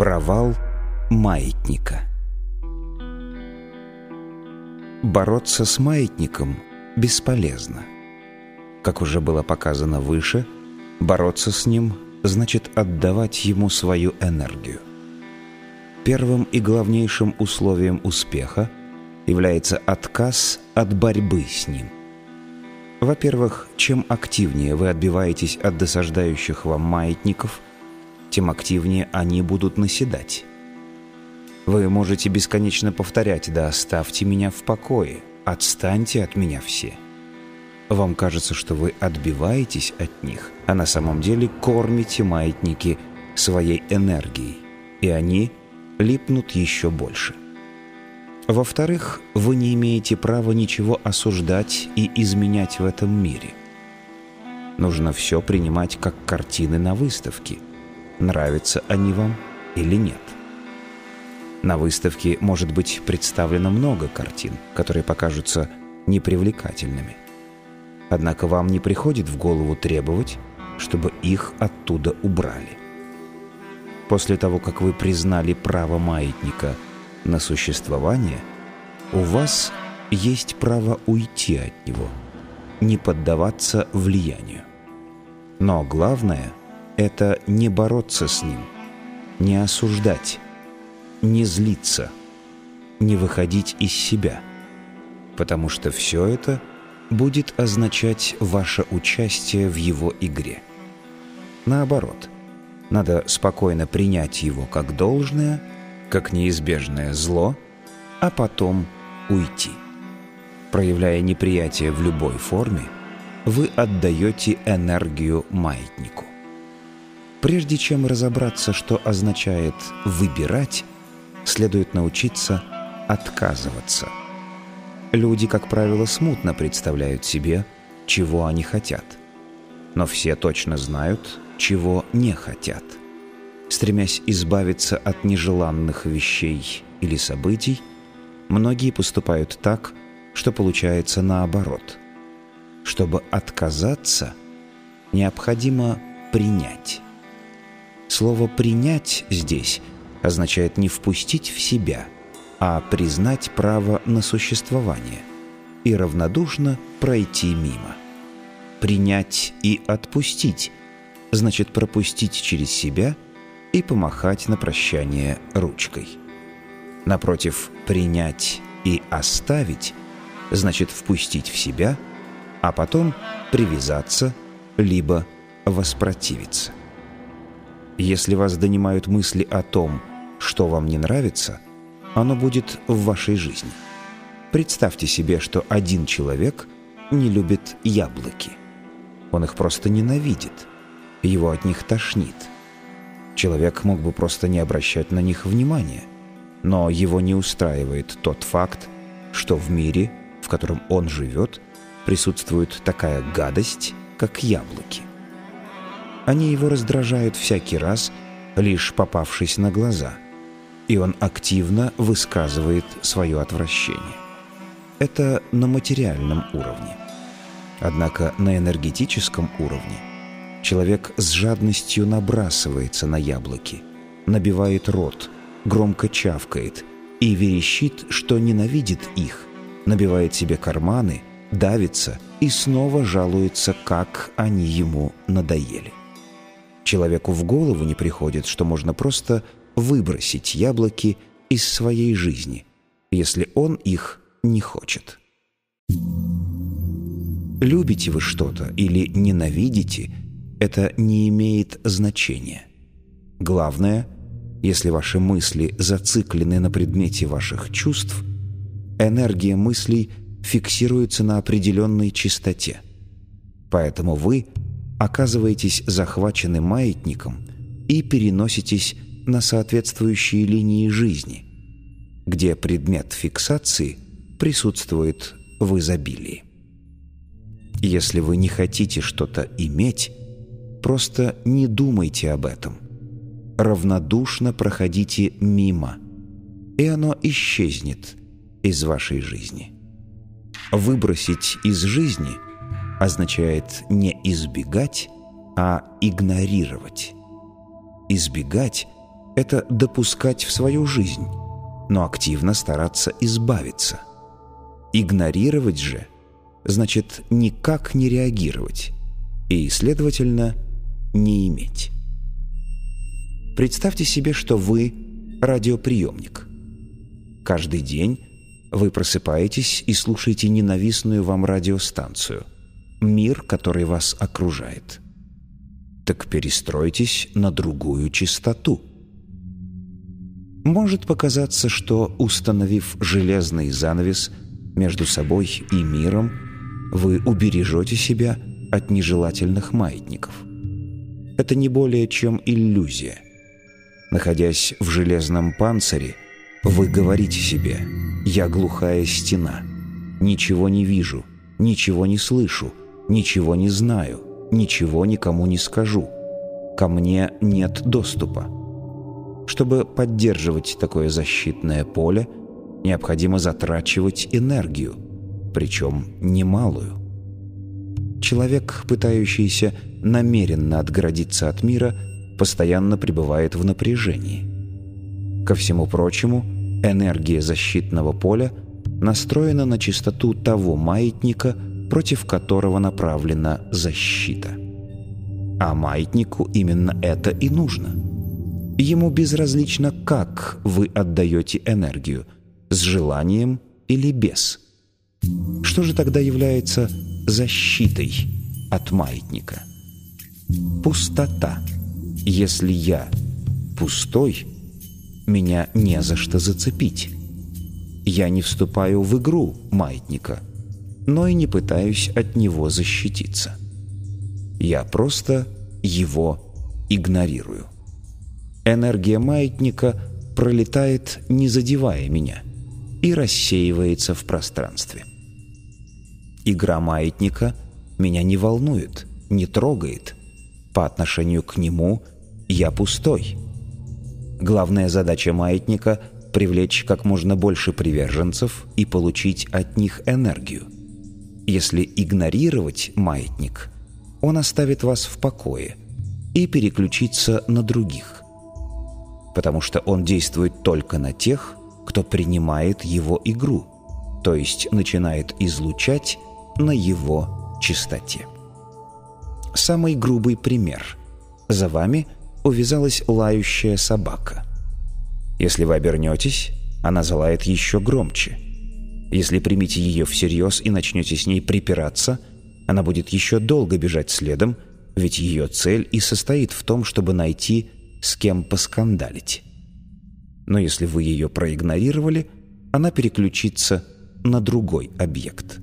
Провал маятника Бороться с маятником бесполезно. Как уже было показано выше, бороться с ним значит отдавать ему свою энергию. Первым и главнейшим условием успеха является отказ от борьбы с ним. Во-первых, чем активнее вы отбиваетесь от досаждающих вам маятников – тем активнее они будут наседать. Вы можете бесконечно повторять «Да оставьте меня в покое, отстаньте от меня все». Вам кажется, что вы отбиваетесь от них, а на самом деле кормите маятники своей энергией, и они липнут еще больше. Во-вторых, вы не имеете права ничего осуждать и изменять в этом мире. Нужно все принимать как картины на выставке – нравятся они вам или нет. На выставке может быть представлено много картин, которые покажутся непривлекательными. Однако вам не приходит в голову требовать, чтобы их оттуда убрали. После того, как вы признали право маятника на существование, у вас есть право уйти от него, не поддаваться влиянию. Но главное — это не бороться с ним, не осуждать, не злиться, не выходить из себя, потому что все это будет означать ваше участие в его игре. Наоборот, надо спокойно принять его как должное, как неизбежное зло, а потом уйти. Проявляя неприятие в любой форме, вы отдаете энергию маятнику. Прежде чем разобраться, что означает «выбирать», следует научиться отказываться. Люди, как правило, смутно представляют себе, чего они хотят. Но все точно знают, чего не хотят. Стремясь избавиться от нежеланных вещей или событий, многие поступают так, что получается наоборот. Чтобы отказаться, необходимо принять. Слово «принять» здесь означает не впустить в себя, а признать право на существование и равнодушно пройти мимо. Принять и отпустить значит пропустить через себя и помахать на прощание ручкой. Напротив, принять и оставить значит впустить в себя, а потом привязаться либо воспротивиться. Если вас донимают мысли о том, что вам не нравится, оно будет в вашей жизни. Представьте себе, что один человек не любит яблоки. Он их просто ненавидит. Его от них тошнит. Человек мог бы просто не обращать на них внимания. Но его не устраивает тот факт, что в мире, в котором он живет, присутствует такая гадость, как яблоки. Они его раздражают всякий раз, лишь попавшись на глаза, и он активно высказывает свое отвращение. Это на материальном уровне. Однако на энергетическом уровне человек с жадностью набрасывается на яблоки, набивает рот, громко чавкает и верещит, что ненавидит их, набивает себе карманы, давится и снова жалуется, как они ему надоели. Человеку в голову не приходит, что можно просто выбросить яблоки из своей жизни, если он их не хочет. Любите вы что-то или ненавидите, это не имеет значения. Главное, если ваши мысли зациклены на предмете ваших чувств, энергия мыслей фиксируется на определенной частоте. Поэтому вы – оказываетесь захвачены маятником и переноситесь на соответствующие линии жизни, где предмет фиксации присутствует в изобилии. Если вы не хотите что-то иметь, просто не думайте об этом. Равнодушно проходите мимо, и оно исчезнет из вашей жизни. Выбросить из жизни – означает не избегать, а игнорировать. Избегать — это допускать в свою жизнь, но активно стараться избавиться. Игнорировать же значит никак не реагировать и, следовательно, не иметь. Представьте себе, что вы радиоприемник. Каждый день вы просыпаетесь и слушаете ненавистную вам радиостанцию, мир, который вас окружает. Так перестройтесь на другую частоту. Может показаться, что, установив железный занавес между собой и миром, вы убережете себя от нежелательных маятников. Это не более чем иллюзия. Находясь в железном панцире, вы говорите себе «Я глухая стена, ничего не вижу, ничего не слышу, ничего не знаю, ничего никому не скажу, ко мне нет доступа». Чтобы поддерживать такое защитное поле, необходимо затрачивать энергию, причем немалую. Человек, пытающийся намеренно отгородиться от мира, постоянно пребывает в напряжении. Ко всему прочему, энергия защитного поля настроена на частоту того маятника, против которого направлена защита. А маятнику именно это и нужно. Ему безразлично, как вы отдаете энергию, с желанием или без. Что же тогда является защитой от маятника? Пустота. Если я пустой, меня не за что зацепить. Я не вступаю в игру маятника, но и не пытаюсь от него защититься. Я просто его игнорирую. Энергия маятника пролетает, не задевая меня, и рассеивается в пространстве. Игра маятника меня не волнует, не трогает. По отношению к нему я пустой — Главная задача маятника – привлечь как можно больше приверженцев и получить от них энергию. Если игнорировать маятник, он оставит вас в покое и переключится на других. Потому что он действует только на тех, кто принимает его игру, то есть начинает излучать на его частоте. Самый грубый пример. За вами – увязалась лающая собака. Если вы обернетесь, она залает еще громче. Если примите ее всерьез и начнете с ней припираться, она будет еще долго бежать следом, ведь ее цель и состоит в том, чтобы найти, с кем поскандалить. Но если вы ее проигнорировали, она переключится на другой объект.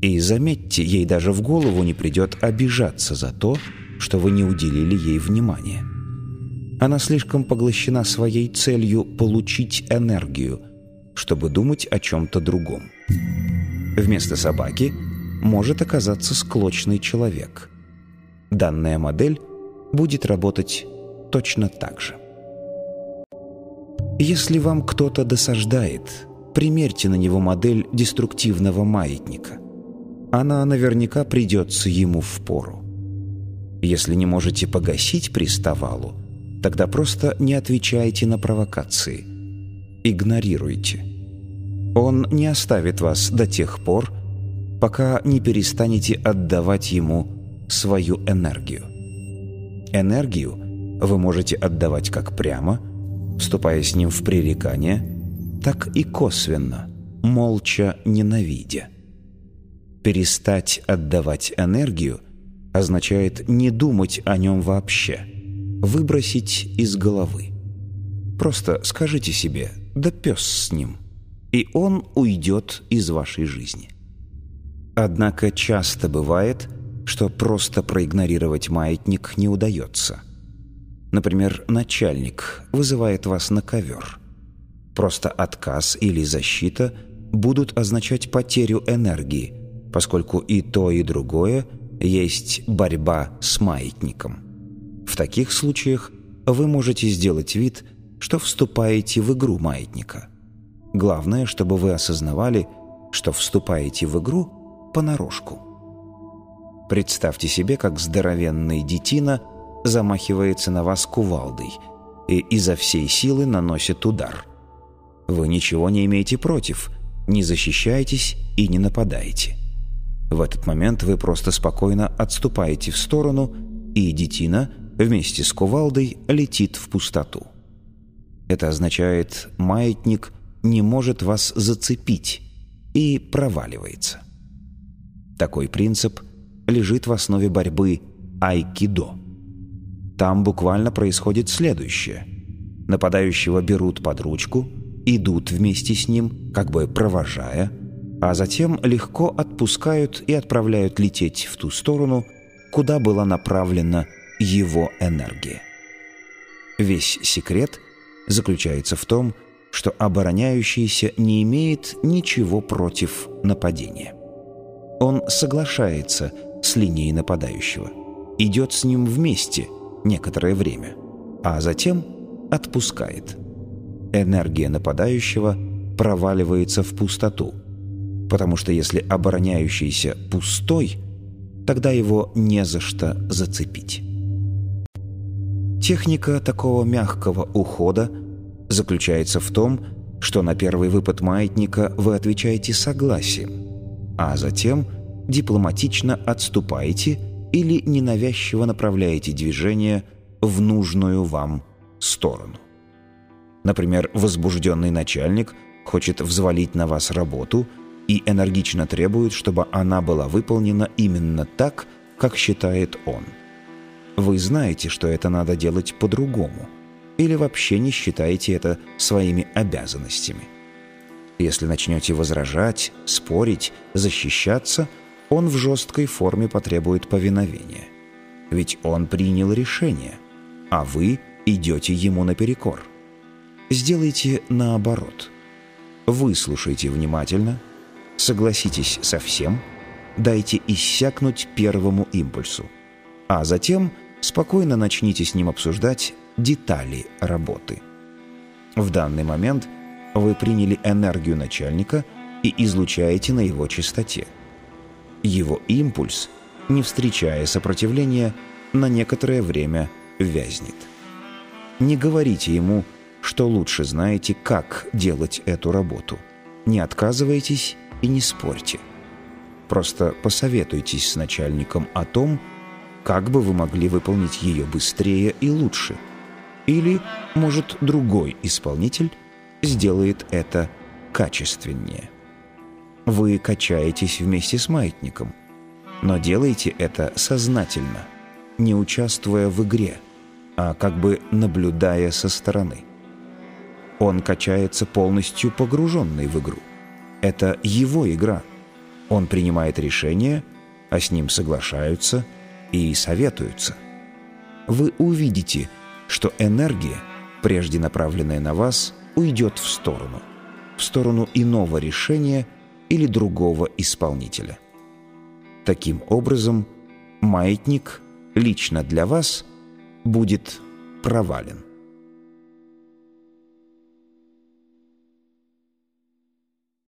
И заметьте, ей даже в голову не придет обижаться за то, что вы не уделили ей внимания. Она слишком поглощена своей целью получить энергию, чтобы думать о чем-то другом. Вместо собаки может оказаться склочный человек. Данная модель будет работать точно так же. Если вам кто-то досаждает, примерьте на него модель деструктивного маятника. Она наверняка придется ему в пору. Если не можете погасить приставалу, Тогда просто не отвечайте на провокации. Игнорируйте. Он не оставит вас до тех пор, пока не перестанете отдавать ему свою энергию. Энергию вы можете отдавать как прямо, вступая с ним в пререкание, так и косвенно, молча ненавидя. Перестать отдавать энергию означает не думать о нем вообще – выбросить из головы. Просто скажите себе «да пес с ним», и он уйдет из вашей жизни. Однако часто бывает, что просто проигнорировать маятник не удается. Например, начальник вызывает вас на ковер. Просто отказ или защита будут означать потерю энергии, поскольку и то, и другое есть борьба с маятником. В таких случаях вы можете сделать вид, что вступаете в игру маятника. Главное, чтобы вы осознавали, что вступаете в игру понарошку. Представьте себе, как здоровенный детина замахивается на вас кувалдой, и изо всей силы наносит удар. Вы ничего не имеете против, не защищаетесь и не нападаете. В этот момент вы просто спокойно отступаете в сторону, и детина вместе с кувалдой летит в пустоту. Это означает, маятник не может вас зацепить и проваливается. Такой принцип лежит в основе борьбы айкидо. Там буквально происходит следующее. Нападающего берут под ручку, идут вместе с ним, как бы провожая, а затем легко отпускают и отправляют лететь в ту сторону, куда была направлена его энергия. Весь секрет заключается в том, что обороняющийся не имеет ничего против нападения. Он соглашается с линией нападающего, идет с ним вместе некоторое время, а затем отпускает. Энергия нападающего проваливается в пустоту, потому что если обороняющийся пустой, тогда его не за что зацепить. Техника такого мягкого ухода заключается в том, что на первый выпад маятника вы отвечаете согласием, а затем дипломатично отступаете или ненавязчиво направляете движение в нужную вам сторону. Например, возбужденный начальник хочет взвалить на вас работу и энергично требует, чтобы она была выполнена именно так, как считает он. Вы знаете, что это надо делать по-другому – или вообще не считаете это своими обязанностями. Если начнете возражать, спорить, защищаться, он в жесткой форме потребует повиновения. Ведь он принял решение, а вы идете ему наперекор. Сделайте наоборот. Выслушайте внимательно, согласитесь со всем, дайте иссякнуть первому импульсу, а затем спокойно начните с ним обсуждать детали работы. В данный момент вы приняли энергию начальника и излучаете на его частоте. Его импульс, не встречая сопротивления, на некоторое время вязнет. Не говорите ему, что лучше знаете, как делать эту работу. Не отказывайтесь и не спорьте. Просто посоветуйтесь с начальником о том, как бы вы могли выполнить ее быстрее и лучше – или, может, другой исполнитель сделает это качественнее. Вы качаетесь вместе с маятником, но делайте это сознательно, не участвуя в игре, а как бы наблюдая со стороны. Он качается полностью погруженный в игру. Это его игра. Он принимает решения, а с ним соглашаются и советуются. Вы увидите – что энергия, прежде направленная на вас, уйдет в сторону, в сторону иного решения или другого исполнителя. Таким образом, маятник лично для вас будет провален.